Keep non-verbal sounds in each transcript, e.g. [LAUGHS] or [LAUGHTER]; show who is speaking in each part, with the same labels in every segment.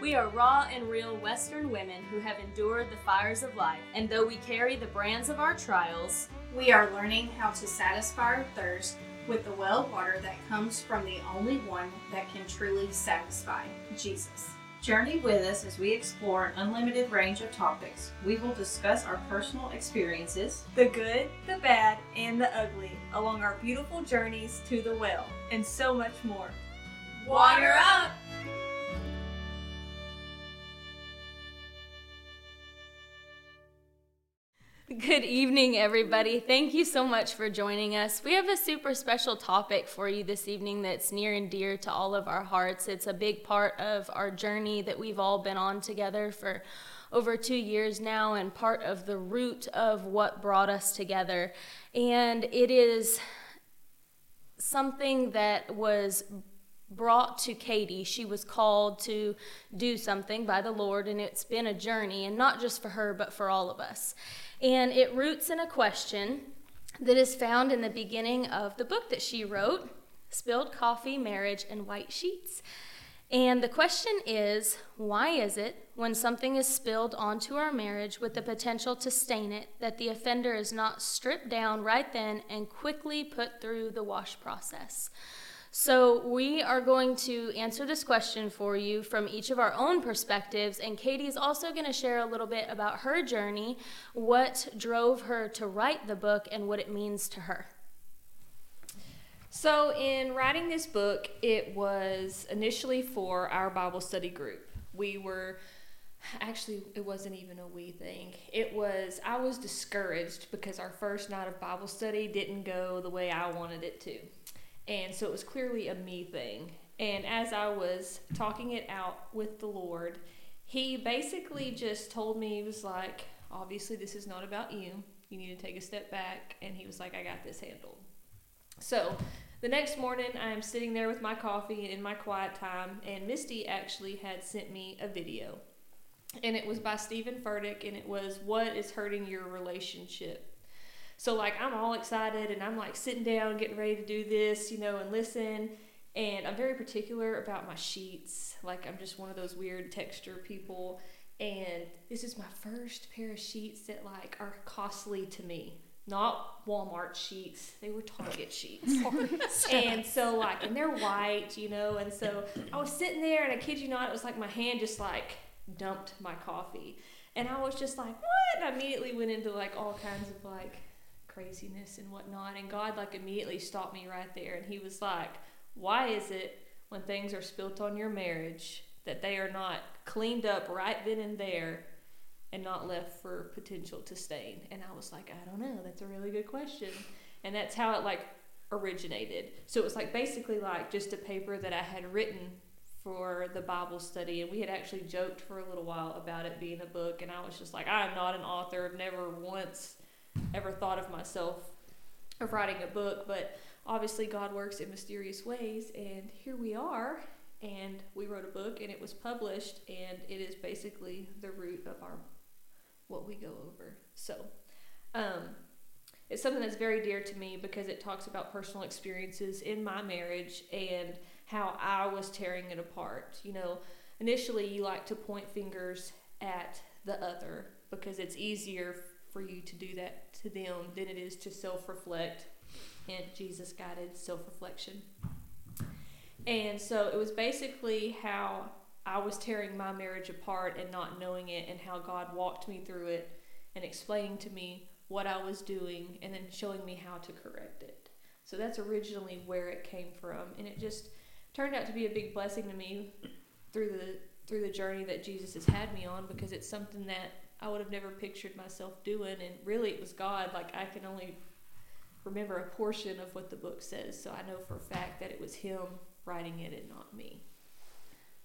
Speaker 1: We are raw and real Western women who have endured the fires of life, and though we carry the brands of our trials,
Speaker 2: we are learning how to satisfy our thirst with the well water that comes from the only one that can truly satisfy Jesus.
Speaker 3: Journey with us as we explore an unlimited range of topics. We will discuss our personal experiences,
Speaker 4: the good, the bad, and the ugly, along our beautiful journeys to the well, and so much more.
Speaker 1: Water up! Good evening, everybody. Thank you so much for joining us. We have a super special topic for you this evening that's near and dear to all of our hearts. It's a big part of our journey that we've all been on together for over two years now, and part of the root of what brought us together. And it is something that was brought to Katie. She was called to do something by the Lord, and it's been a journey, and not just for her, but for all of us. And it roots in a question that is found in the beginning of the book that she wrote Spilled Coffee, Marriage, and White Sheets. And the question is why is it when something is spilled onto our marriage with the potential to stain it that the offender is not stripped down right then and quickly put through the wash process? So, we are going to answer this question for you from each of our own perspectives. And Katie's also going to share a little bit about her journey, what drove her to write the book, and what it means to her.
Speaker 5: So, in writing this book, it was initially for our Bible study group. We were actually it wasn't even a we thing it was i was discouraged because our first night of bible study didn't go the way i wanted it to and so it was clearly a me thing. And as I was talking it out with the Lord, he basically just told me, he was like, obviously, this is not about you. You need to take a step back. And he was like, I got this handled. So the next morning, I'm sitting there with my coffee and in my quiet time, and Misty actually had sent me a video. And it was by Steven Furtick, and it was What is Hurting Your Relationship? So like I'm all excited and I'm like sitting down, getting ready to do this, you know, and listen. And I'm very particular about my sheets. Like I'm just one of those weird texture people. And this is my first pair of sheets that like are costly to me. Not Walmart sheets. They were Target sheets. [LAUGHS] and so like and they're white, you know, and so I was sitting there and I kid you not, it was like my hand just like dumped my coffee. And I was just like, what? And I immediately went into like all kinds of like craziness and whatnot. And God like immediately stopped me right there and he was like, Why is it when things are spilt on your marriage that they are not cleaned up right then and there and not left for potential to stain? And I was like, I don't know, that's a really good question. And that's how it like originated. So it was like basically like just a paper that I had written for the Bible study, and we had actually joked for a little while about it being a book. And I was just like, I am not an author. I've never once ever thought of myself of writing a book, but obviously God works in mysterious ways, and here we are. And we wrote a book, and it was published, and it is basically the root of our what we go over. So, um, it's something that's very dear to me because it talks about personal experiences in my marriage and how I was tearing it apart. You know, initially you like to point fingers at the other because it's easier for you to do that to them than it is to self reflect and Jesus guided self reflection. And so it was basically how I was tearing my marriage apart and not knowing it, and how God walked me through it and explaining to me what I was doing and then showing me how to correct it. So that's originally where it came from, and it just turned out to be a big blessing to me through the through the journey that Jesus has had me on because it's something that I would have never pictured myself doing. And really, it was God. Like, I can only remember a portion of what the book says. So I know for a fact that it was Him writing it and not me.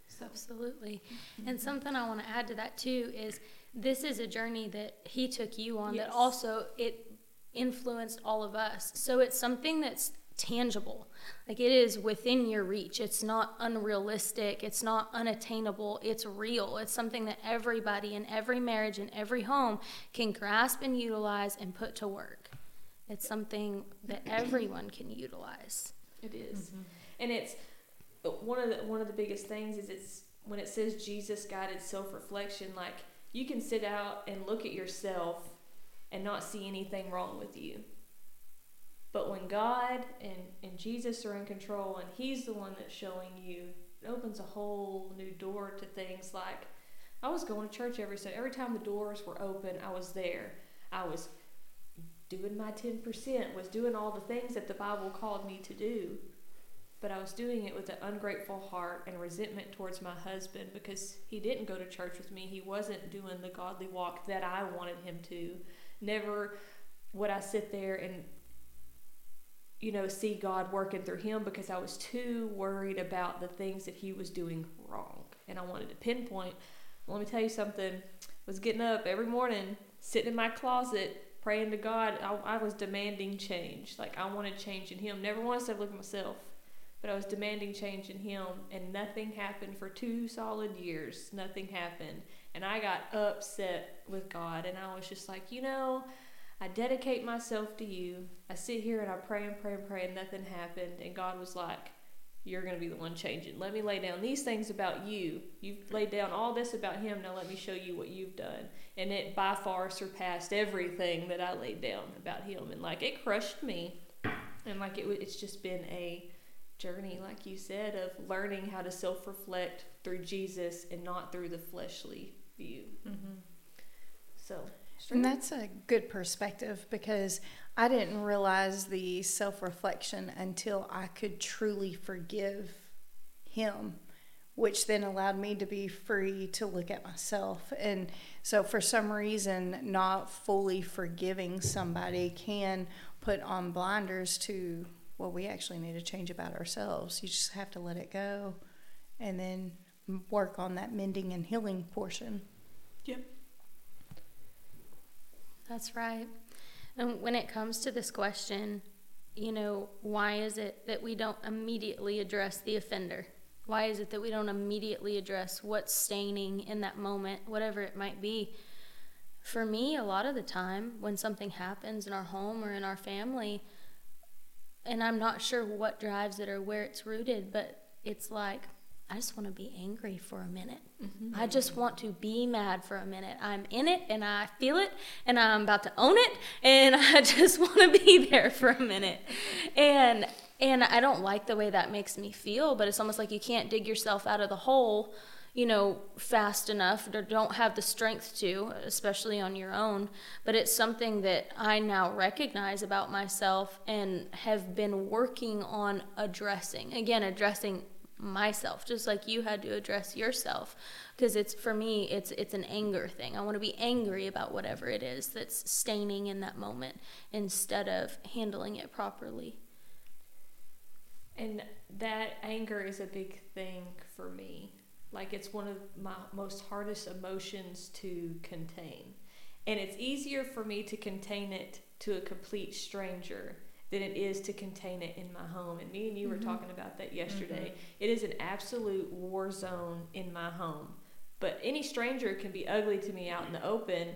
Speaker 1: So. Absolutely. Mm-hmm. And something I want to add to that too is this is a journey that He took you on yes. that also it influenced all of us. So it's something that's tangible. Like it is within your reach. It's not unrealistic. It's not unattainable. It's real. It's something that everybody in every marriage in every home can grasp and utilize and put to work. It's something that everyone can utilize.
Speaker 5: It is. Mm-hmm. And it's one of the one of the biggest things is it's when it says Jesus guided self reflection, like you can sit out and look at yourself and not see anything wrong with you. But when God and, and Jesus are in control and He's the one that's showing you, it opens a whole new door to things like I was going to church every Sunday. Every time the doors were open, I was there. I was doing my 10%, was doing all the things that the Bible called me to do but I was doing it with an ungrateful heart and resentment towards my husband because he didn't go to church with me. He wasn't doing the godly walk that I wanted him to. Never would I sit there and you know see God working through him because I was too worried about the things that he was doing wrong. And I wanted to pinpoint. Let me tell you something. I was getting up every morning, sitting in my closet, praying to God. I, I was demanding change. Like I wanted change in him. Never once did I look at myself but I was demanding change in him, and nothing happened for two solid years. Nothing happened. And I got upset with God, and I was just like, you know, I dedicate myself to you. I sit here and I pray and pray and pray, and nothing happened. And God was like, you're going to be the one changing. Let me lay down these things about you. You've laid down all this about him. Now let me show you what you've done. And it by far surpassed everything that I laid down about him. And like it crushed me. And like it, it's just been a journey, like you said, of learning how to self reflect through Jesus and not through the fleshly view. Mm-hmm. So,
Speaker 6: and that's a good perspective because I didn't realize the self reflection until I could truly forgive him, which then allowed me to be free to look at myself. And so, for some reason, not fully forgiving somebody can put on blinders to well, we actually need to change about ourselves. You just have to let it go and then work on that mending and healing portion.
Speaker 5: Yep.
Speaker 1: That's right. And when it comes to this question, you know, why is it that we don't immediately address the offender? Why is it that we don't immediately address what's staining in that moment, whatever it might be? For me, a lot of the time, when something happens in our home or in our family, and I'm not sure what drives it or where it's rooted, but it's like I just want to be angry for a minute. Mm-hmm. I just want to be mad for a minute. I'm in it and I feel it and I'm about to own it and [LAUGHS] I just want to be there for a minute. And and I don't like the way that makes me feel, but it's almost like you can't dig yourself out of the hole you know, fast enough or don't have the strength to, especially on your own. But it's something that I now recognize about myself and have been working on addressing. Again, addressing myself just like you had to address yourself. Because it's for me it's it's an anger thing. I want to be angry about whatever it is that's staining in that moment instead of handling it properly.
Speaker 5: And that anger is a big thing for me. Like it's one of my most hardest emotions to contain. And it's easier for me to contain it to a complete stranger than it is to contain it in my home. And me and you mm-hmm. were talking about that yesterday. Mm-hmm. It is an absolute war zone in my home. But any stranger can be ugly to me out in the open,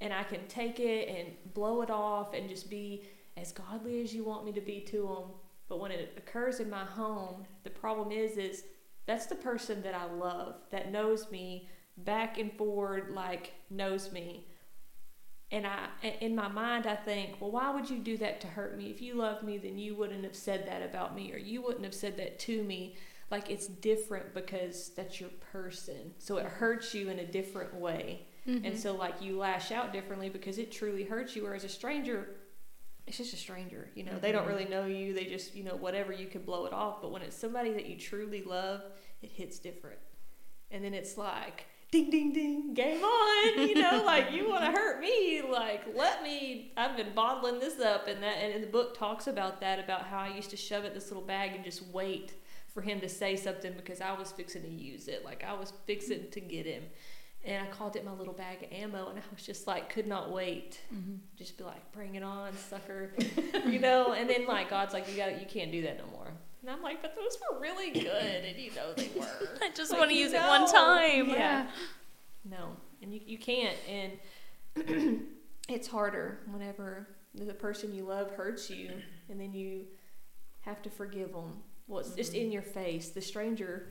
Speaker 5: and I can take it and blow it off and just be as godly as you want me to be to them. But when it occurs in my home, the problem is is that's the person that I love, that knows me back and forward, like knows me. And I, in my mind, I think, well, why would you do that to hurt me? If you love me, then you wouldn't have said that about me, or you wouldn't have said that to me. Like it's different because that's your person. So it hurts you in a different way. Mm-hmm. And so, like, you lash out differently because it truly hurts you. Whereas a stranger, it's just a stranger. You know, mm-hmm. they don't mm-hmm. really know you. They just, you know, whatever you can blow it off. But when it's somebody that you truly love, it hits different. And then it's like, ding, ding, ding, game on. You know, [LAUGHS] like you want to hurt me, like let me. I've been bottling this up, and that, and the book talks about that, about how I used to shove it this little bag and just wait for him to say something because I was fixing to use it, like I was fixing to get him and I called it my little bag of ammo, and I was just like, could not wait, mm-hmm. just be like, bring it on, sucker, [LAUGHS] you know. And then like God's like, you got, you can't do that no more. And I'm like, but those were really good, and you know they [LAUGHS] were.
Speaker 1: I just like, want to use know. it one time.
Speaker 5: Yeah. yeah. No, and you you can't, and [CLEARS THROAT] it's harder whenever the person you love hurts you, and then you have to forgive them. Well, it's mm-hmm. just in your face. The stranger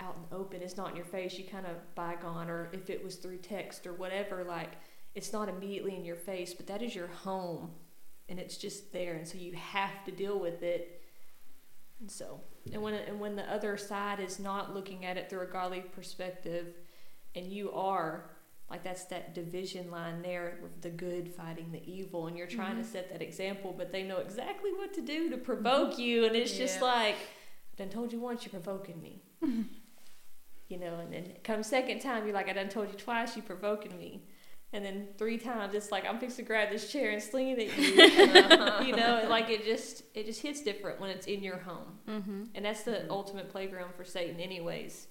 Speaker 5: out in the open, is not in your face, you kind of bygone, or if it was through text or whatever, like it's not immediately in your face, but that is your home and it's just there. And so you have to deal with it. And so, and when, and when the other side is not looking at it through a godly perspective and you are, like that's that division line there of the good fighting the evil and you're trying
Speaker 1: Mm-hmm.
Speaker 5: to set that example but they know exactly what to do to provoke you and it's just like i done told you once you're provoking me. You know and then come second time you're like i done told you twice you provoking me and then three times it's like i'm fixing to grab this chair and sling it at you [LAUGHS] you know like it just it just hits different when it's in your home
Speaker 1: Mm-hmm.
Speaker 5: and that's the ultimate playground for satan anyways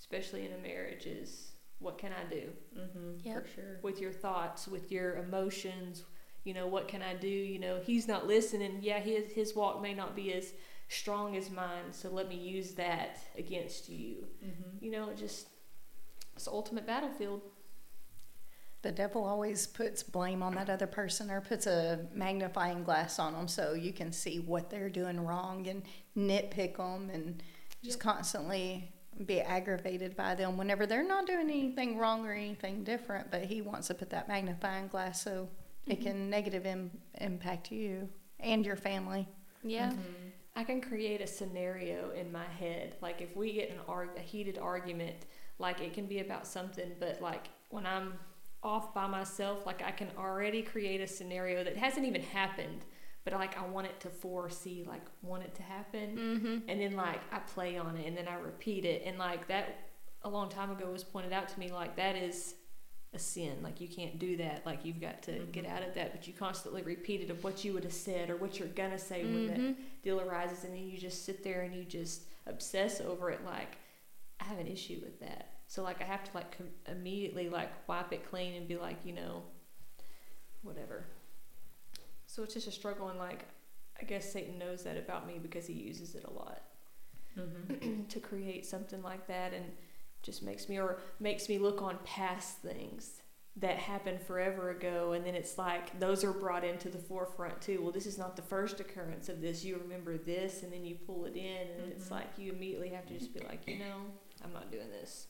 Speaker 5: especially in a marriage is what can i do
Speaker 3: Mm-hmm.
Speaker 1: Yep.
Speaker 3: For sure.
Speaker 5: with your thoughts, with your emotions. You know, what can I do? You know, he's not listening. Yeah, his his walk may not be as strong as mine, so let me use that against you.
Speaker 3: Mm-hmm.
Speaker 5: You know, it just it's the ultimate battlefield.
Speaker 6: The devil always puts blame on that other person or puts a magnifying glass on them so you can see what they're doing wrong and nitpick them and just
Speaker 5: Yep.
Speaker 6: constantly be aggravated by them whenever they're not doing anything wrong or anything different. But he wants to put that magnifying glass so it can negative Im- impact you and your family.
Speaker 1: Yeah.
Speaker 3: Mm-hmm.
Speaker 5: I can create a scenario in my head. Like if we get an arg- a heated argument, like it can be about something, but like when I'm off by myself, like I can already create a scenario that hasn't even happened, but like I want it to foresee, like want it to happen,
Speaker 1: Mm-hmm.
Speaker 5: and then like I play on it and then I repeat it, and like that a long time ago was pointed out to me, like that is a sin. Like you can't do that. Like you've got to get out of that, but you constantly repeat it of what you would have said or what you're gonna say when that
Speaker 1: Mm-hmm.
Speaker 5: deal arises and then you just sit there and you just obsess over it like i have an issue with that so like i have to like com- immediately like wipe it clean and be like you know whatever. So it's just a struggle and like i guess satan knows that about me because he uses it a lot
Speaker 3: Mm-hmm. [CLEARS THROAT]
Speaker 5: to create something like that and just makes me or makes me look on past things that happened forever ago. And then it's like those are brought into the forefront too. Well this is not the first occurrence of this. You remember this and then you pull it in and it's
Speaker 3: Mhm.
Speaker 5: like you immediately have to just be like you know i'm not doing this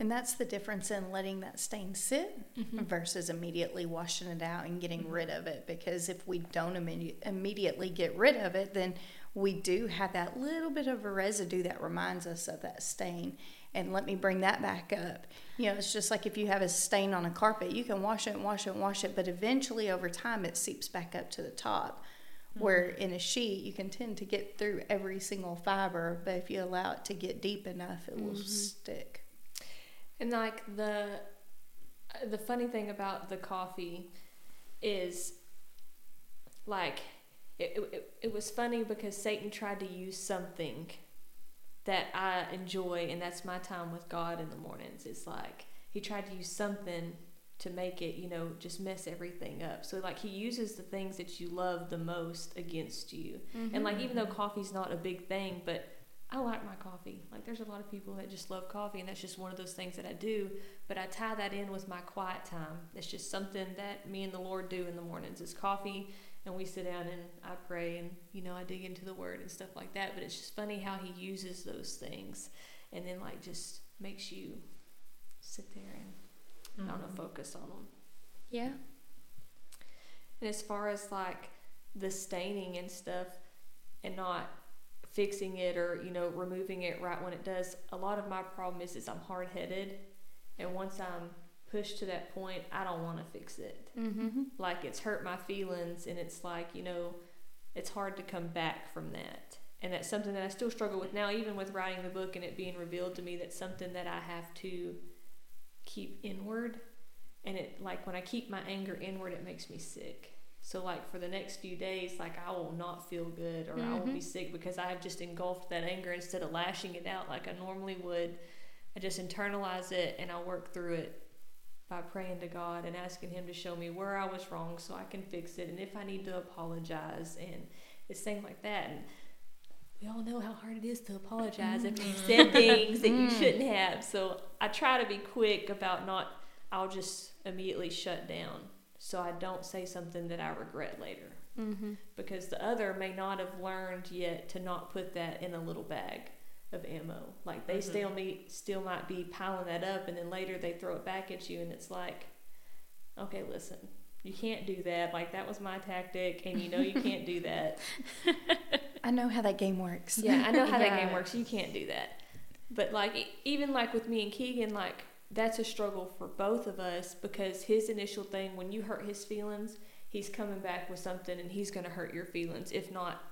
Speaker 6: And that's the difference in letting that stain sit mm-hmm. versus immediately washing it out and getting mm-hmm. rid of it. Because if we don't imme- immediately get rid of it, then we do have that little bit of a residue that reminds us of that stain. And let me bring that back up. You know, it's just like if you have a stain on a carpet, you can wash it and wash it and wash it, but eventually over time it seeps back up to the top. Where mm-hmm. in a sheet, you can tend to get through every single fiber, but if you allow it to get deep enough, it will mm-hmm. stick.
Speaker 5: And like the the funny thing about the coffee is like it, it, it was funny because Satan tried to use something that I enjoy and that's my time with God in the mornings. It's like he tried to use something to make it, you know, just mess everything up. So like he uses the things that you love the most against you. And like even though mm-hmm. coffee's not a big thing, but I like my coffee. Like there's a lot of people that just love coffee and that's just one of those things that I do, but I tie that in with my quiet time. It's just something that me and the Lord do in the mornings is coffee and we sit down and I pray and you know I dig into the word and stuff like that, but it's just funny how he uses those things and then like just makes you sit there and I don't know, focus on them.
Speaker 1: Yeah.
Speaker 5: And as far as like the staining and stuff and not fixing it or, you know, removing it right when it does, a lot of my problem is is I'm hard headed and once I'm pushed to that point, I don't want to fix it.
Speaker 1: Mm-hmm.
Speaker 5: Like it's hurt my feelings and it's like, you know, it's hard to come back from that. And that's something that I still struggle with now, even with writing the book and it being revealed to me that's something that I have to keep inward. And it like when I keep my anger inward, it makes me sick. So like for the next few days, like I will not feel good or I will be mm-hmm. sick because I have just engulfed that anger instead of lashing it out like I normally would. I just internalize it and I work through it by praying to God and asking Him to show me where I was wrong so I can fix it and if I need to apologize and it's things like that. And we all know how hard it is to apologize if you said things that you shouldn't have. So I try to be quick about not, I'll just immediately shut down so I don't say something that I regret later.
Speaker 1: Mm-hmm.
Speaker 5: Because the other may not have learned yet to not put that in a little bag. of ammo. Like they
Speaker 3: Mhm.
Speaker 5: still meet, still might be piling that up, and then later they throw it back at you, and it's like, okay, listen, you can't do that. Like that was my tactic, and you know you can't do that. [LAUGHS]
Speaker 6: I know how that game works.
Speaker 5: Yeah, I know how that game [LAUGHS] works. You can't do that. But like even like with me and Keegan, like that's a struggle for both of us because his initial thing when you hurt his feelings, he's coming back with something and he's going to hurt your feelings if not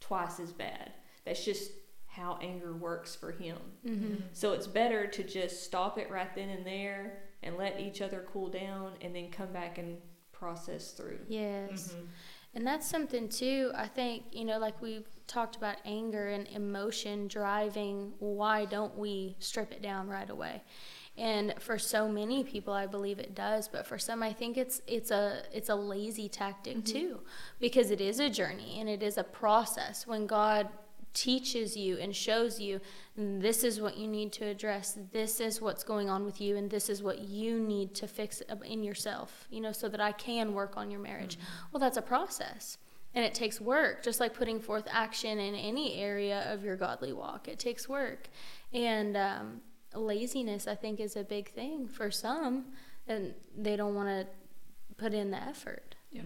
Speaker 5: twice as bad. That's just how anger works for him.
Speaker 1: Mm-hmm.
Speaker 5: So it's better to just stop it right then and there and let each other cool down and then come back and process through.
Speaker 1: Yes.
Speaker 3: Mhm.
Speaker 1: And that's something too, I think, you know, like we've talked about anger and emotion driving, why don't we strip it down right away? And for so many people I believe it does, but for some I think it's it's a it's a lazy tactic mm-hmm. too because it is a journey and it is a process. When God teaches you and shows you this is what you need to address this is what's going on with you and this is what you need to fix in yourself you know so that i can work on your marriage. Mm-hmm. Well that's a process and it takes work just like putting forth action in any area of your godly walk it takes work and um, laziness i think is a big thing for some and they don't want to put in the effort Yeah.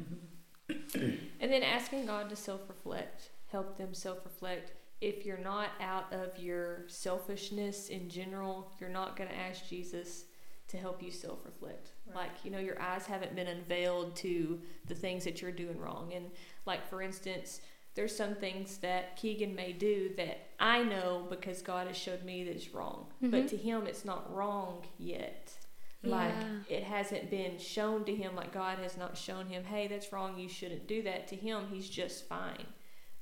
Speaker 5: And then asking God to self reflect, help them self reflect. If you're not out of your selfishness in general, you're not going to ask Jesus to help you self reflect. Like, you know, your eyes haven't been unveiled to the things that you're doing wrong. And, like, for instance, there's some things that Keegan may do that I know because God has showed me that it's wrong. But
Speaker 1: Mhm.
Speaker 5: to him, it's not wrong yet. Like it hasn't been shown to him, like God has not shown him, hey, that's wrong, you shouldn't do that. To him, he's just fine.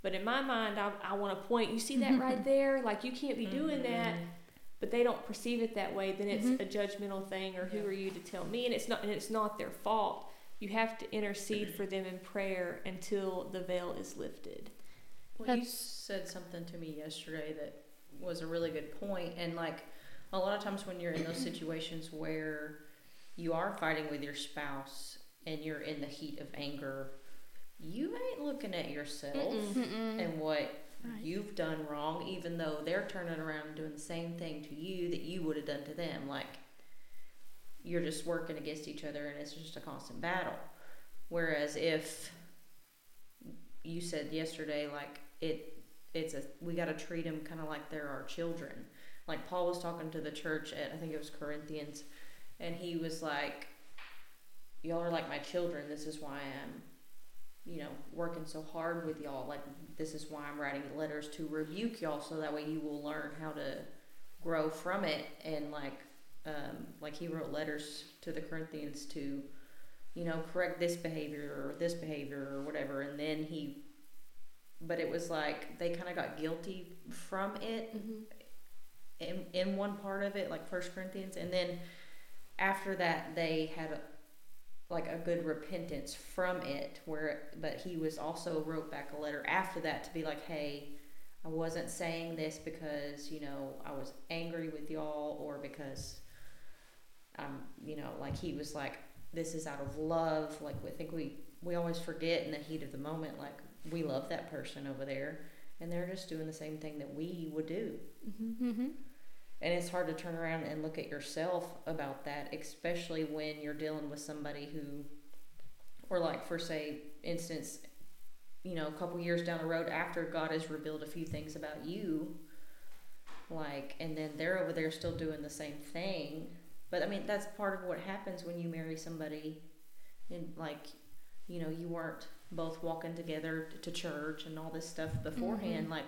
Speaker 5: But in my mind, I, I want to point, you see that [LAUGHS] right there? Like you can't be doing that. But they don't perceive it that way. Then it's
Speaker 1: Mhm.
Speaker 5: a judgmental thing, or who are you to tell me? And it's not, and it's not their fault. You have to intercede for them in prayer until the veil is lifted.
Speaker 7: Well, you said something to me yesterday that was a really good point, and like a lot of times when you're in those situations where you are fighting with your spouse and you're in the heat of anger, you ain't looking at yourself
Speaker 1: Mm-mm.
Speaker 7: and what
Speaker 1: Right.
Speaker 7: you've done wrong, even though they're turning around and doing the same thing to you that you would have done to them. Like you're just working against each other, and it's just a constant battle. Whereas if you said yesterday, like it, it's a we got to treat them kind of like they're our children. Like Paul was talking to the church at I think it was Corinthians, and he was like, "Y'all are like my children. This is why I'm." you know, working so hard with y'all. Like, this is why I'm writing letters to rebuke y'all, so that way you will learn how to grow from it. And like, um, like he wrote letters to the Corinthians to, you know, correct this behavior or this behavior or whatever. And then he, but it was like they kind of got guilty from it in in one part of it, like First Corinthians, and then after that they had a, like a good repentance from it. Where, but he was also wrote back a letter after that to be like, hey, I wasn't saying this because you know I was angry with y'all or because I'm you know like he was like this is out of love. Like we think we we always forget in the heat of the moment like we love that person over there and they're just doing the same thing that we would do.
Speaker 1: Mm-hmm.
Speaker 7: And it's hard to turn around and look at yourself about that, especially when you're dealing with somebody who, or like for say, instance, you know, a couple years down the road after God has revealed a few things about you, like, and then they're over there still doing the same thing. But I mean, that's part of what happens when you marry somebody, and like, you know, you weren't both walking together to church and all this stuff beforehand. Mm-hmm. Like,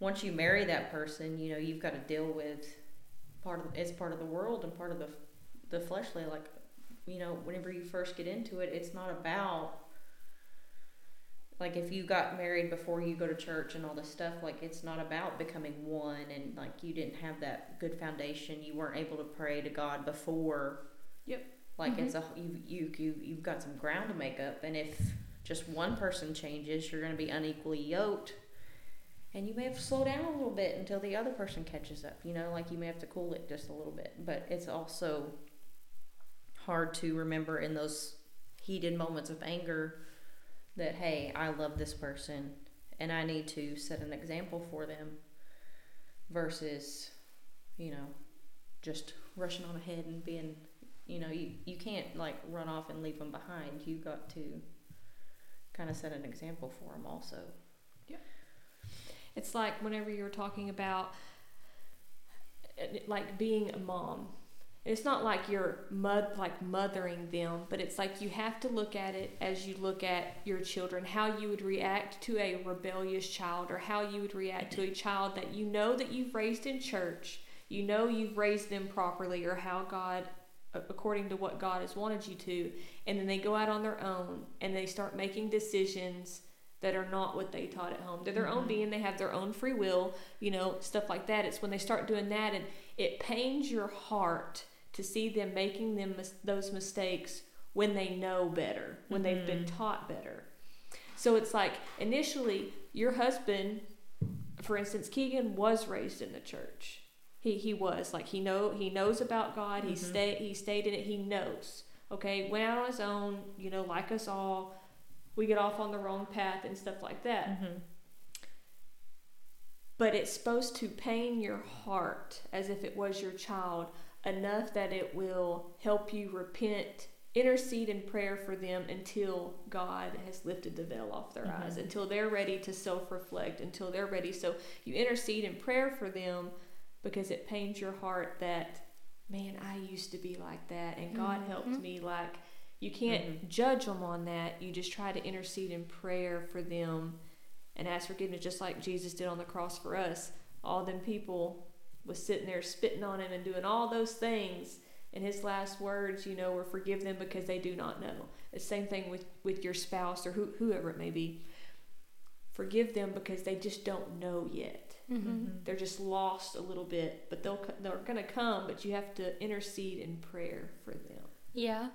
Speaker 7: once you marry that person, you know, you've got to deal with part of it's part of the world and part of the the fleshly. Like, you know, whenever you first get into it, it's not about like if you got married before you go to church and all this stuff. Like, it's not about becoming one and like you didn't have that good foundation. You weren't able to pray to God before.
Speaker 5: Yep.
Speaker 7: Like it's mm-hmm. a you you you you've got some ground to make up, and if just one person changes, you're going to be unequally yoked and you may have to slow down a little bit until the other person catches up you know like you may have to cool it just a little bit but it's also hard to remember in those heated moments of anger that hey i love this person and i need to set an example for them versus, you know, just rushing on ahead and being, you know, you, you can't like run off and leave them behind. You got to kind of set an example for them also. Yeah.
Speaker 5: It's like whenever you're talking about like being a mom. It's not like you're mud like mothering them, but it's like you have to look at it as you look at your children, how you would react to a rebellious child or how you would react to a child that you know that you've raised in church, you know you've raised them properly or how God according to what God has wanted you to, and then they go out on their own and they start making decisions that are not what they taught at home. They're their own mm-hmm. being, they have their own free will, you know, stuff like that. It's when they start doing that and it pains your heart to see them making them mis- those mistakes when they know better, when they've been mm-hmm. taught better. So it's like initially your husband, for instance, Keegan was raised in the church. He he was like he know he knows about God. He mm-hmm. stayed he stayed in it. He knows. Okay, went out on his own. You know, like us all, we get off on the wrong path and stuff like that. Mm-hmm. But it's supposed to pain your heart as if it was your child enough that it will help you repent, intercede in prayer for them until God has lifted the veil off their mm-hmm. eyes, until they're ready to self reflect, until they're ready. So you intercede in prayer for them because it pains your heart that, man, I used to be like that and God mm-hmm. helped me. Like, you can't mm-hmm. judge them on that. You just try to intercede in prayer for them and ask forgiveness, just like Jesus did on the cross for us. All them people was sitting there spitting on him and doing all those things. And his last words, you know, were forgive them because they do not know. The same thing with, with your spouse or who, whoever it may be. Forgive them because they just don't know yet. Mm-hmm. Mm-hmm. They're just lost a little bit, but they'll co- they're gonna come. But you have to intercede in prayer for them.
Speaker 1: Yeah.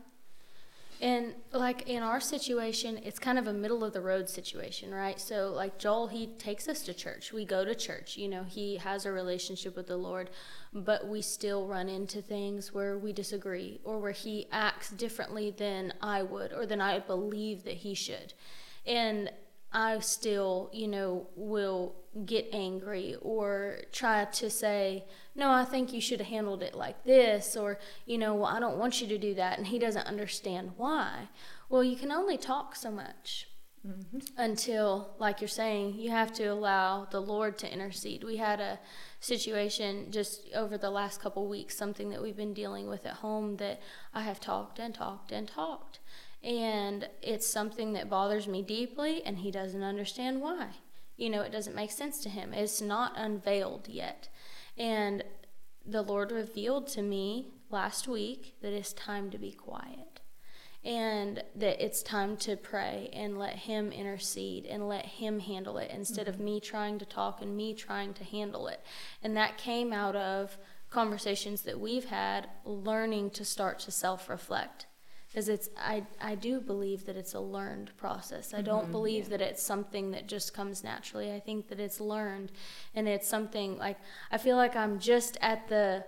Speaker 1: And like in our situation, it's kind of a middle of the road situation, right? So like Joel, he takes us to church. We go to church. You know, he has a relationship with the Lord, but we still run into things where we disagree or where he acts differently than I would or than I believe that he should. And I still, you know, will get angry or try to say, no, I think you should have handled it like this, or, you know, well, I don't want you to do that, and he doesn't understand why. Well, you can only talk so much mm-hmm. until, like you're saying, you have to allow the Lord to intercede. We had a situation just over the last couple weeks, something that we've been dealing with at home that I have talked and talked and talked. And it's something that bothers me deeply, and he doesn't understand why. You know, it doesn't make sense to him. It's not unveiled yet. And the Lord revealed to me last week that it's time to be quiet and that it's time to pray and let Him intercede and let Him handle it instead of mm-hmm. me trying to talk and me trying to handle it. And that came out of conversations that we've had, learning to start to self reflect. Because it's, I, I do believe that it's a learned process. I don't mm-hmm. believe that it's something that just comes naturally. I think that it's learned, and it's something like I feel like I'm just at the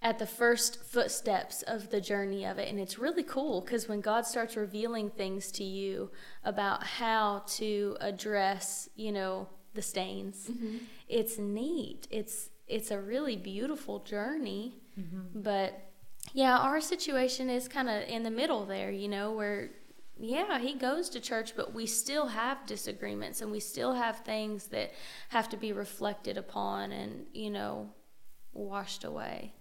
Speaker 1: at the first footsteps of the journey of it and it's really cool because when god starts revealing things to you about how to address you know the stains mm-hmm. it's neat. It's it's a really beautiful journey mm-hmm. but yeah our situation is kind of in the middle there you know where yeah, he goes to church, but we still have disagreements and we still have things that have to be reflected upon and, you know, washed away.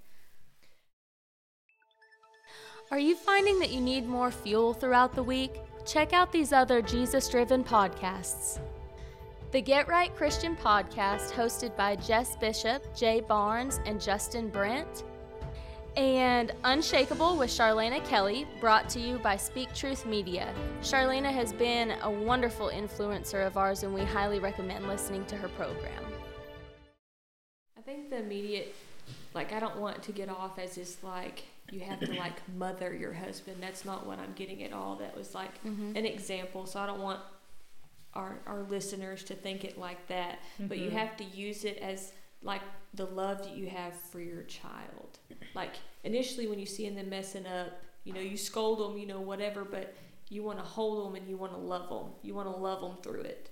Speaker 1: Are you finding that you need more fuel throughout the week? Check out these other Jesus driven podcasts. The Get Right Christian podcast, hosted by Jess Bishop, Jay Barnes, and Justin Brent. And Unshakable with Charlena Kelly, brought to you by Speak Truth Media. Charlena has been a wonderful influencer of ours, and we highly recommend listening to her program.
Speaker 5: I think the immediate, like, I don't want to get off as this, like, you have to, like, [CLEARS THROAT] mother your husband. That's not what I'm getting at all. That was, like, mm-hmm. an example. So I don't want our, our listeners to think it like that. But you mm-hmm. have to use it as, like, the love that you have for your child. Like, initially, when you see them messing up, you know, you scold them, you know, whatever, but you want to hold them and you want to love them. You want to love them through it.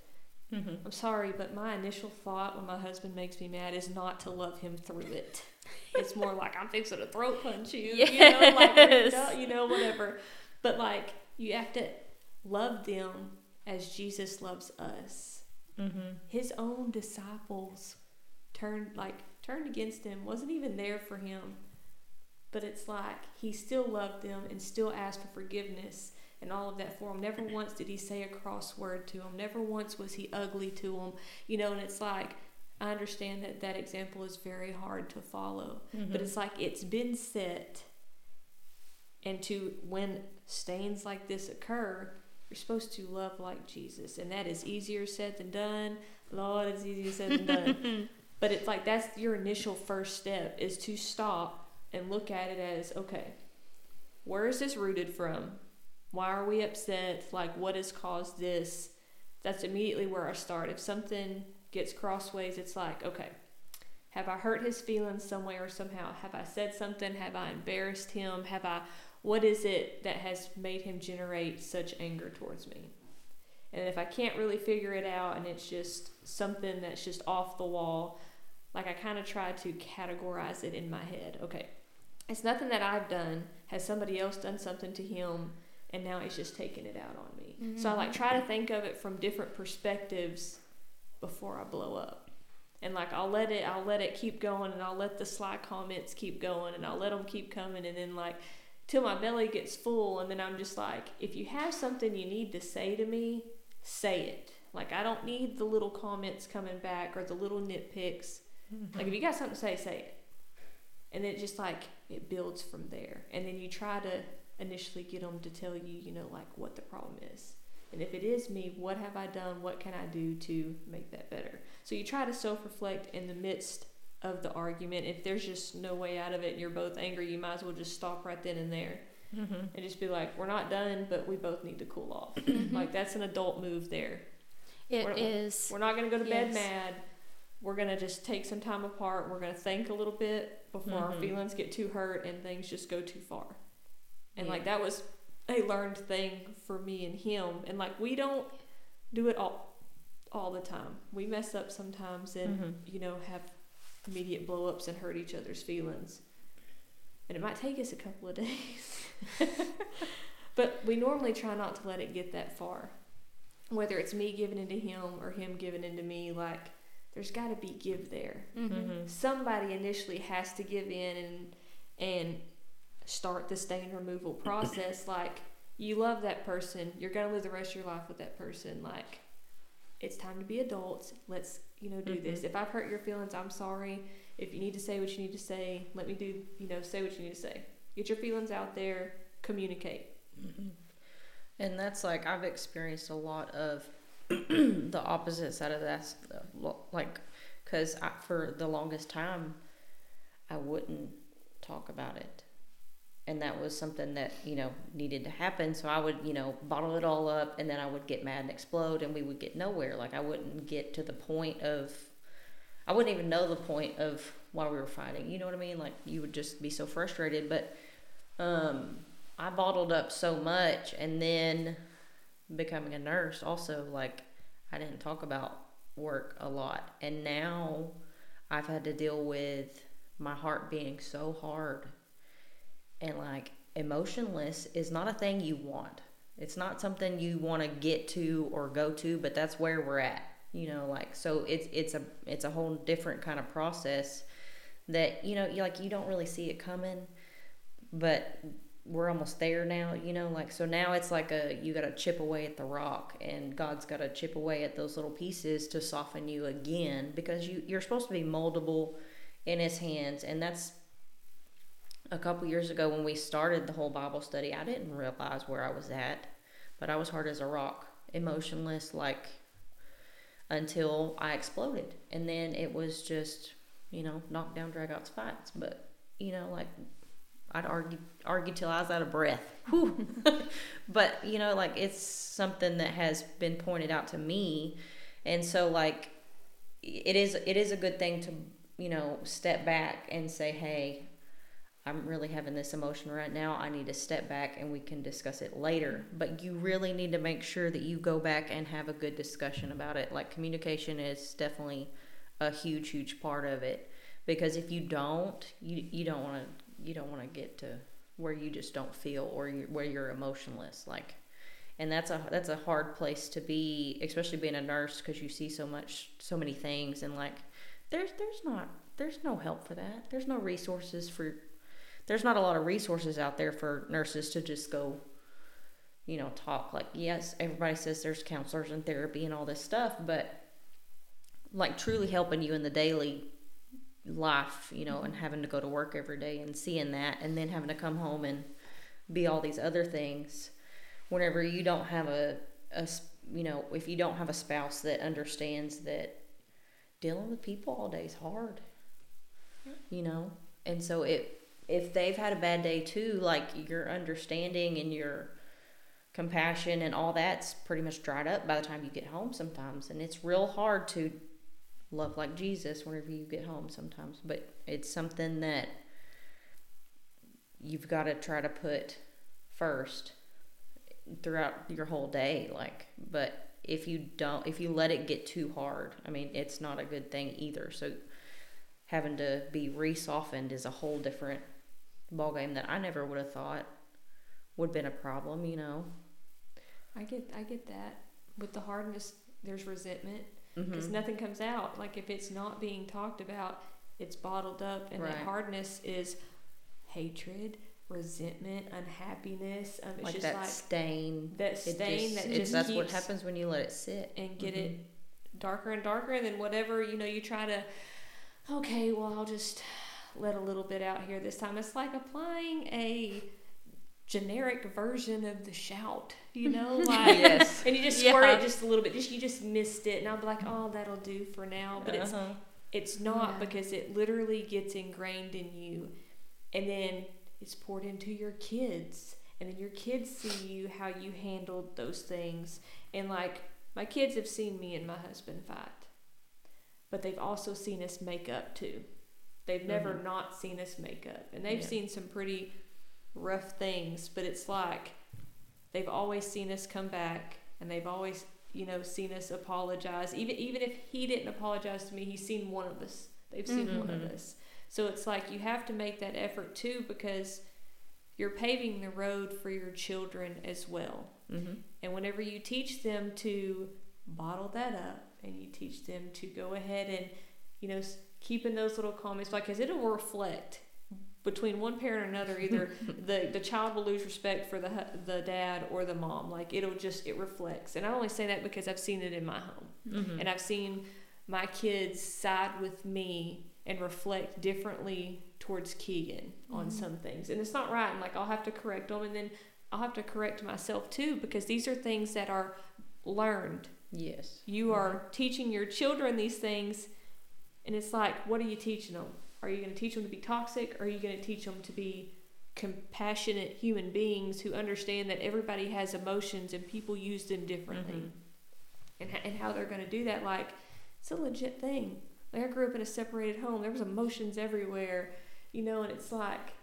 Speaker 5: I'm sorry, but my initial thought when my husband makes me mad is not to love him through it. It's more like I'm fixing to throat punch you, you know, like [LAUGHS]
Speaker 1: Yes.
Speaker 5: you know, whatever. But like you have to love them as Jesus loves us.
Speaker 7: Mm-hmm.
Speaker 5: His own disciples turned like turned against him, wasn't even there for him. But it's like he still loved them and still asked for forgiveness and all of that for him. Never once did he say a cross word to him. Never once was he ugly to him. You know, and it's like I understand that that example is very hard to follow, mm-hmm. but it's like it's been set. And to when stains like this occur, you're supposed to love like Jesus, and that is easier said than done. Lord, it's easier said than done. [LAUGHS] but it's like that's your initial first step is to stop and look at it as okay, where is this rooted from? Why are we upset? Like, what has caused this? That's immediately where I start. If something gets crossways, it's like, okay, have I hurt his feelings some way or somehow? Have I said something? Have I embarrassed him? Have I, what is it that has made him generate such anger towards me? And if I can't really figure it out and it's just something that's just off the wall, like I kind of try to categorize it in my head. Okay, it's nothing that I've done. Has somebody else done something to him and now he's just taking it out on me? So I like try to think of it from different perspectives before I blow up. And like I'll let it, I'll let it keep going, and I'll let the sly comments keep going, and I'll let them keep coming, and then like till my belly gets full, and then I'm just like, if you have something you need to say to me, say it. Like I don't need the little comments coming back or the little nitpicks. Mm-hmm. Like if you got something to say, say it. And it just like it builds from there, and then you try to initially get them to tell you, you know, like what the problem is. And if it is me, what have I done? What can I do to make that better? So you try to self reflect in the midst of the argument. If there's just no way out of it and you're both angry, you might as well just stop right then and there
Speaker 7: Mm-hmm.
Speaker 5: and just be like, we're not done, but we both need to cool off. like that's an adult move there.
Speaker 1: It
Speaker 5: We're-
Speaker 1: is.
Speaker 5: We're not going to go to bed mad. We're going to just take some time apart. We're going to think a little bit before our
Speaker 7: Mhm.
Speaker 5: feelings get too hurt and things just go too far. And
Speaker 7: Yeah.
Speaker 5: like that was a learned thing for me and him. And like we don't do it all all the time. We mess up sometimes and
Speaker 7: Mhm.
Speaker 5: you know have immediate blow ups and hurt each other's feelings. And it might take us a couple of days. but we normally try not to let it get that far. Whether it's me giving into him or him giving into me, like there's got to be give there.
Speaker 1: Mhm.
Speaker 7: Mm-hmm.
Speaker 5: Somebody initially has to give in and and start the stain removal [CLEARS THROAT] process. like you love that person, you're gonna live the rest of your life with that person. Like it's time to be adults. Let's you know do this. If I've hurt your feelings, I'm sorry. If you need to say what you need to say, let me do you know say what you need to say. Get your feelings out there. Communicate.
Speaker 7: Mm-hmm. And that's like I've experienced a lot of [CLEARS THROAT] the opposite side of that, like because for the longest time I wouldn't talk about it, and that was something that you know needed to happen. So I would you know bottle it all up, and then I would get mad and explode, and we would get nowhere. Like I wouldn't get to the point of I wouldn't even know the point of why we were fighting. You know what I mean? Like you would just be so frustrated, but um I bottled up so much and then becoming a nurse also like I didn't talk about work a lot and now I've had to deal with my heart being so hard and like emotionless is not a thing you want. It's not something you want to get to or go to, but that's where we're at. You know, like so it's it's a it's a whole different kind of process that you know, you like you don't really see it coming, but we're almost there now, you know, like so now it's like a you got to chip away at the rock and God's got to chip away at those little pieces to soften you again because you you're supposed to be moldable in his hands. And that's a couple years ago when we started the whole Bible study, I didn't realize where I was at, but I was hard as a rock, emotionless like until I exploded. And then it was just, you know, knock down drag outs fights, but you know, like I'd argue argue till I was out of breath. [LAUGHS] [LAUGHS] But you know, like it's something that has been pointed out to me, and so like it is it is a good thing to you know step back and say, hey, I'm really having this emotion right now. I need to step back and we can discuss it later. But you really need to make sure that you go back and have a good discussion about it. Like communication is definitely a huge, huge part of it. Because if you don't, you you don't want to you don't want to get to where you just don't feel or you where you're emotionless. Like, and that's a that's a hard place to be, especially being a nurse because you see so much, so many things, and like, there's there's not there's no help for that. There's no resources for there's not a lot of resources out there for nurses to just go you know talk. Like yes everybody says there's counselors and therapy and all this stuff but like truly helping you in the daily life you know and having to go to work every day and seeing that and then having to come home and be all these other things. Whenever you don't have a, you know if you don't have a spouse that understands that dealing with people all day is hard you know? And so it if they've had a bad day too, like your understanding and your compassion and all that's pretty much dried up by the time you get home sometimes. And it's real hard to love like Jesus whenever you get home sometimes. But it's something that you've got to try to put first throughout your whole day. Like, but if you don't, if you let it get too hard, I mean, it's not a good thing either. So, having to be re-softened is a whole different ball game that I never would have thought would have been a problem, you know.
Speaker 5: I get I get that. With the hardness, there's resentment because
Speaker 7: Mhm.
Speaker 5: nothing comes out. Like if it's not being talked about, it's bottled up, and
Speaker 7: Right.
Speaker 5: that hardness is hatred, resentment, unhappiness. Um, it's
Speaker 7: like
Speaker 5: just
Speaker 7: that
Speaker 5: like
Speaker 7: stain.
Speaker 5: that stain
Speaker 7: just,
Speaker 5: that just
Speaker 7: that's what happens when you let it sit.
Speaker 5: and get
Speaker 7: Mhm.
Speaker 5: it darker and darker, and then whatever you know, you try to. Okay, well, I'll just let a little bit out here this time. It's like applying a generic version of the shout, you know, [LAUGHS] like
Speaker 7: yes.
Speaker 5: and you just
Speaker 7: Yeah.
Speaker 5: squirt it just a little bit. Just you just missed it, and I'll be like, oh, that'll do for now. But it's
Speaker 7: Uh-huh.
Speaker 5: it's not
Speaker 6: Yeah.
Speaker 5: because it literally gets ingrained in you, and then it's poured into your kids, and then your kids see you how you handled those things, and like my kids have seen me and my husband fight, but they've also seen us make up too. They've never
Speaker 7: Mhm.
Speaker 5: not seen us make up, and they've
Speaker 7: Yeah.
Speaker 5: seen some pretty rough things. But it's like they've always seen us come back, and they've always you know seen us apologize. Even even if he didn't apologize to me, he's seen one of us. They've seen one of
Speaker 7: Mhm.
Speaker 5: us. So it's like you have to make that effort too because you're paving the road for your children as well.
Speaker 7: Mhm.
Speaker 5: And whenever you teach them to bottle that up and you teach them to go ahead and, you know, s- keep in those little comments, because it'll reflect between one parent and another. Either [LAUGHS] the, the child will lose respect for the, the dad or the mom. Like it'll just, it reflects. And I only say that because I've seen it in my home.
Speaker 7: Mhm.
Speaker 5: And I've seen my kids side with me and reflect differently towards Keegan on some things. And it's not right. And like, I'll have to correct them. And then I'll have to correct myself too, because these are things that are learned.
Speaker 7: Yes.
Speaker 5: You are teaching your children these things. And it's like, what are you teaching them? Are you going to teach them to be toxic? Or are you going to teach them to be compassionate human beings who understand that everybody has emotions and people use them differently?
Speaker 7: Mhm.
Speaker 5: and, and how they're going to do that like it's a legit thing like i grew up in a separated home there was emotions everywhere you know and it's like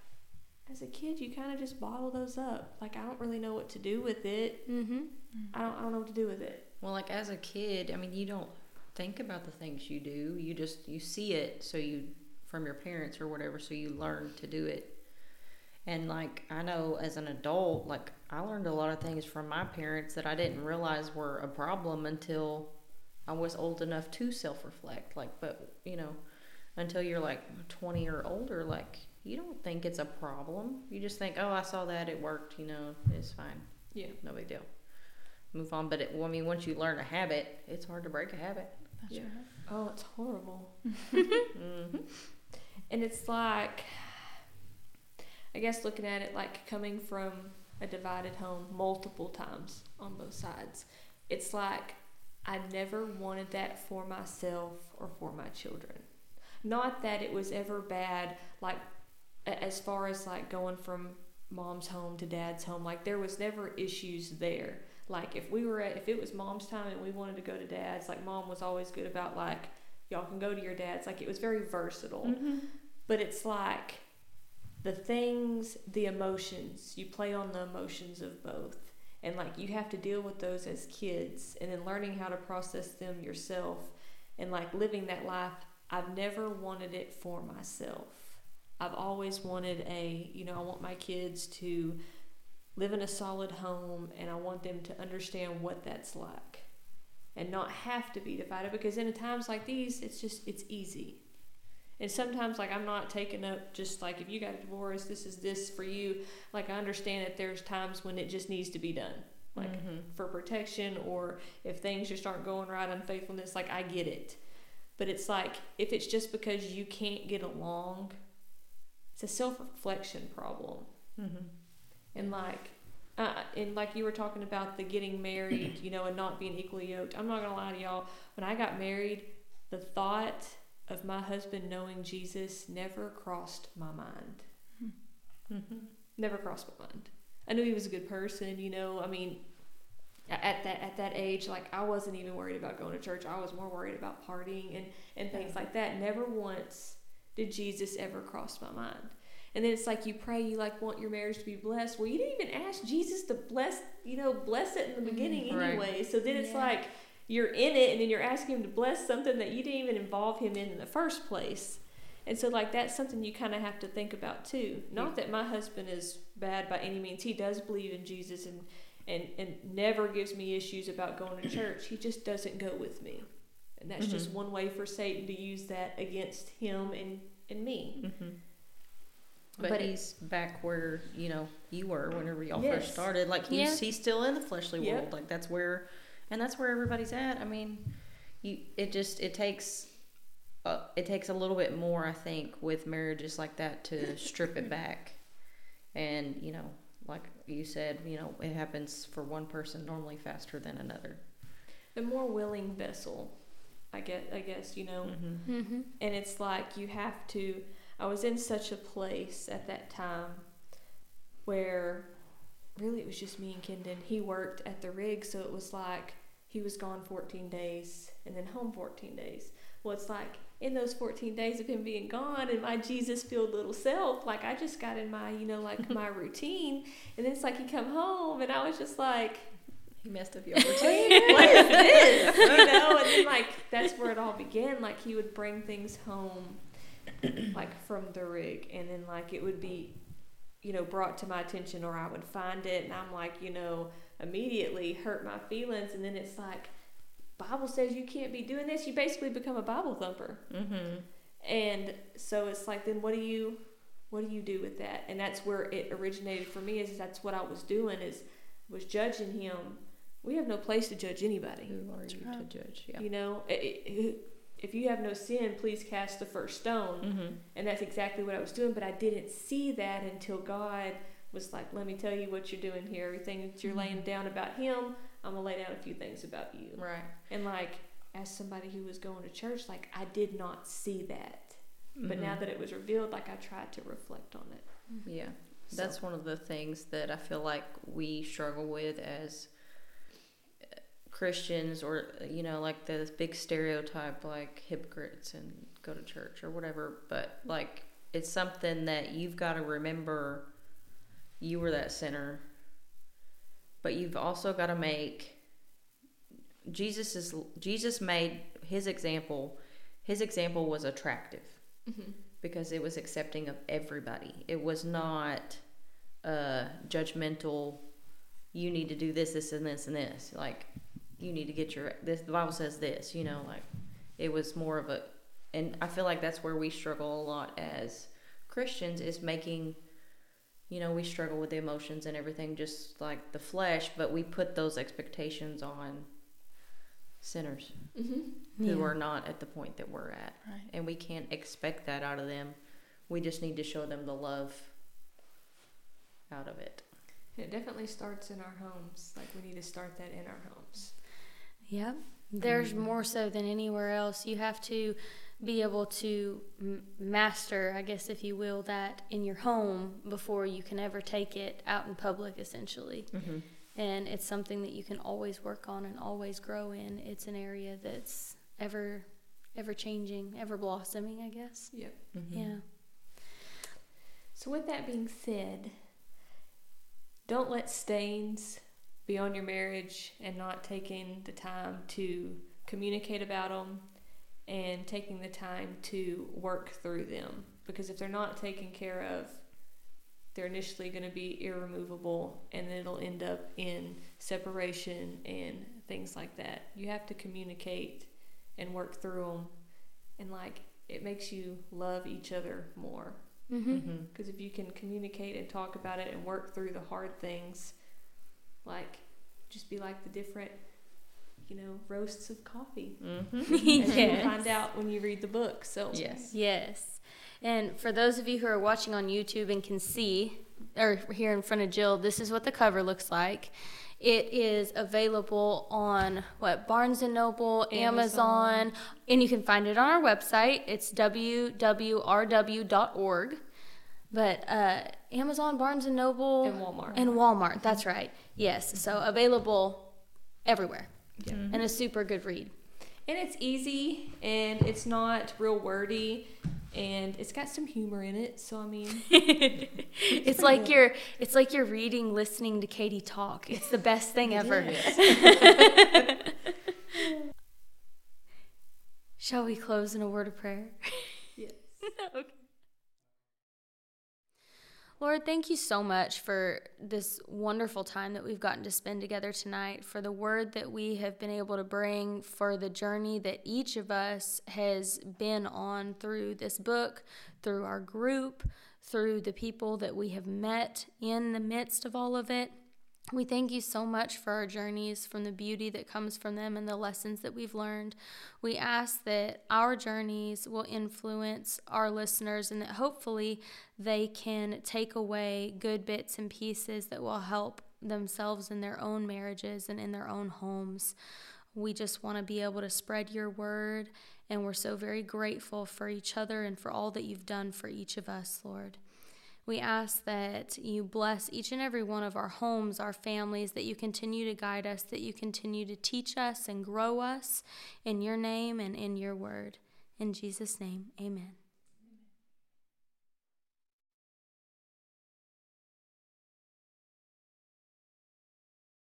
Speaker 5: as a kid you kind of just bottle those up like i don't really know what to do with it
Speaker 1: Mm-hmm.
Speaker 5: I don't, I don't know what to do with it
Speaker 7: Well, like as a kid, I mean, you don't think about the things you do. You just you see it, so you from your parents or whatever, so you learn to do it. And like I know as an adult, like I learned a lot of things from my parents that I didn't realize were a problem until I was old enough to self-reflect. Like, but you know, until you're like 20 or older, like you don't think it's a problem. You just think, oh, I saw that, it worked. You know, it's fine.
Speaker 5: yeah
Speaker 7: No big deal. Move on. But it, well, I mean, once you learn a habit, it's hard to break a habit.
Speaker 6: That's
Speaker 5: Yeah.
Speaker 6: right.
Speaker 5: oh it's horrible [LAUGHS]
Speaker 7: Mm-hmm.
Speaker 5: and it's like i guess looking at it like coming from a divided home multiple times on both sides it's like i never wanted that for myself or for my children not that it was ever bad like as far as like going from mom's home to dad's home like there was never issues there like if we were at if it was mom's time and we wanted to go to dad's like mom was always good about like y'all can go to your dad's like it was very versatile
Speaker 7: Mm-hmm.
Speaker 5: but it's like the things, the emotions, you play on the emotions of both. And like you have to deal with those as kids and then learning how to process them yourself and like living that life. I've never wanted it for myself. I've always wanted a, you know, I want my kids to live in a solid home and I want them to understand what that's like and not have to be divided because in times like these it's just it's easy and sometimes like i'm not taking up just like if you got a divorce this is this for you like i understand that there's times when it just needs to be done like
Speaker 7: Mhm.
Speaker 5: for protection or if things just aren't going right unfaithfulness like i get it but it's like if it's just because you can't get along it's a self-reflection problem
Speaker 7: Mm-hmm.
Speaker 5: And like uh, and like you were talking about the getting married you know and not being equally yoked. I'm not gonna lie to y'all. When i got married the thought of my husband knowing jesus never crossed my mind.
Speaker 7: Mm-hmm.
Speaker 5: never crossed my mind. I knew he was a good person you know i mean at that at that age like i wasn't even worried about going to church. I was more worried about partying and and things like that. Never once did jesus ever cross my mind and then it's like you pray you like want your marriage to be blessed. Well you didn't even ask jesus to bless you know bless it in the beginning
Speaker 7: Right.
Speaker 5: anyway. So then it's
Speaker 1: Yeah.
Speaker 5: like you're in it and then you're asking him to bless something that you didn't even involve him in in the first place. And so like that's something you kind of have to think about too. Not that my husband is bad by any means. He does believe in jesus and and and never gives me issues about going to church. He just doesn't go with me. And that's just one way for satan to use that against him and and me.
Speaker 7: Mm-hmm. But,
Speaker 5: But it-
Speaker 7: he's back where you know you were whenever y'all
Speaker 5: Yes.
Speaker 7: first started. Like he's
Speaker 1: Yeah.
Speaker 7: he's still in the fleshly
Speaker 5: Yep.
Speaker 7: world. Like that's where, and that's where everybody's at. I mean, you it just it takes. Uh, it takes a little bit more, I think, with marriages like that to [LAUGHS] strip it back, and you know, like you said, you know, it happens for one person normally faster than another.
Speaker 5: The more willing vessel i guess i guess you know
Speaker 7: Mm-hmm.
Speaker 1: Mm-hmm.
Speaker 5: and it's like you have to i was in such a place at that time where really it was just me and kendon he worked at the rig so it was like he was gone 14 days and then home 14 days well it's like in those 14 days of him being gone and my jesus filled little self like i just got in my you know like [LAUGHS] my routine and then it's like he come home and i was just like
Speaker 7: He messed up your routine.
Speaker 5: what is this? [LAUGHS] You know, and then like that's where it all began. Like he would bring things home, [CLEARS THROAT] like from the rig, and then like it would be, you know, brought to my attention, or I would find it, and I'm like, you know, immediately hurt my feelings, and then it's like, Bible says you can't be doing this. You basically become a Bible thumper,
Speaker 7: mm-hmm.
Speaker 5: and so it's like, then what do you, what do you do with that? And that's where it originated for me. Is that's what I was doing is was judging him. We have no place to judge anybody.
Speaker 7: Who are you to judge? Yeah.
Speaker 5: You know, i- i- if you have no sin, please cast the first stone.
Speaker 7: Mm-hmm.
Speaker 5: And that's exactly what I was doing, but I didn't see that until God was like, let me tell you what you're doing here. Everything that you're laying down about Him, I'm going to lay down a few things about you.
Speaker 7: Right.
Speaker 5: And like, as somebody who was going to church, like, I did not see that. But now
Speaker 7: Mhm.
Speaker 5: that it was revealed, like, I tried to reflect on it.
Speaker 7: Yeah.
Speaker 5: So-
Speaker 7: That's one of the things that I feel like we struggle with as Christians, or you know, like the big stereotype, like hypocrites and go to church or whatever. But like, it's something that you've got to remember. You were that sinner, but you've also got to make. Jesus is Jesus made his example. His example was attractive because it was accepting of everybody. It was not uh, judgmental. You need to do this, this, and this, and this. Like you need to get your this. The Bible says this. You know, like it was more of a. And I feel like that's where we struggle a lot as Christians is making. You know, we struggle with the emotions and everything, just like the flesh, but we put those expectations on sinners
Speaker 5: Mm-hmm.
Speaker 7: who are not at the point that we're at
Speaker 6: Right.
Speaker 7: and we can't expect that out of them. We just need to show them the love out of it.
Speaker 5: It definitely starts in our homes. Like, we need to start that in our homes.
Speaker 1: Yep. There's
Speaker 7: Mhm.
Speaker 1: more so than anywhere else. You have to be able to m- master, I guess, if you will, that in your home before you can ever take it out in public, essentially.
Speaker 7: Mm-hmm.
Speaker 1: And it's something that you can always work on and always grow in. It's an area that's ever, ever changing, ever blossoming, I guess.
Speaker 5: Yep.
Speaker 7: Mm-hmm.
Speaker 1: Yeah.
Speaker 5: So, with that being said, don't let stains be on your marriage and not taking the time to communicate about them and taking the time to work through them. Because if they're not taken care of, they're initially going to be irremovable and then it'll end up in separation and things like that. You have to communicate and work through them. And like, it makes you love each other more.
Speaker 1: Mm-hmm.
Speaker 5: Because if you can communicate and talk about it and work through the hard things, like just be like the different, you know, roasts of coffee.
Speaker 7: Mm-hmm. [LAUGHS]
Speaker 5: As you
Speaker 1: Yes.
Speaker 5: find out when you read the book. So
Speaker 7: Yes.
Speaker 1: Yes. And for those of you who are watching on YouTube and can see, or here in front of Jill, this is what the cover looks like. It is available on what Barnes and Noble, Amazon,
Speaker 5: Amazon.
Speaker 1: and you can find it on our website. It's www.rw.org. But uh, Amazon, Barnes and Noble,
Speaker 5: And Walmart.
Speaker 1: and Walmart. That's right. Yes. So available everywhere,
Speaker 5: Yeah.
Speaker 1: and a super good read.
Speaker 5: And it's easy and it's not real wordy and it's got some humor in it. So I mean, [LAUGHS]
Speaker 1: it's like you're it's like you're reading listening to Katie talk. It's the best thing ever. [LAUGHS] Shall we close in a word of prayer?
Speaker 5: Yes. [LAUGHS]
Speaker 1: okay. Lord, thank you so much for this wonderful time that we've gotten to spend together tonight, for the word that we have been able to bring, for the journey that each of us has been on through this book, through our group, through the people that we have met in the midst of all of it. We thank you so much for our journeys, from the beauty that comes from them and the lessons that we've learned. We ask that our journeys will influence our listeners and that hopefully they can take away good bits and pieces that will help themselves in their own marriages and in their own homes. We just want to be able to spread your word, and we're so very grateful for each other and for all that you've done for each of us, Lord. We ask that you bless each and every one of our homes, our families, that you continue to guide us, that you continue to teach us and grow us in your name and in your word. In Jesus' name, amen.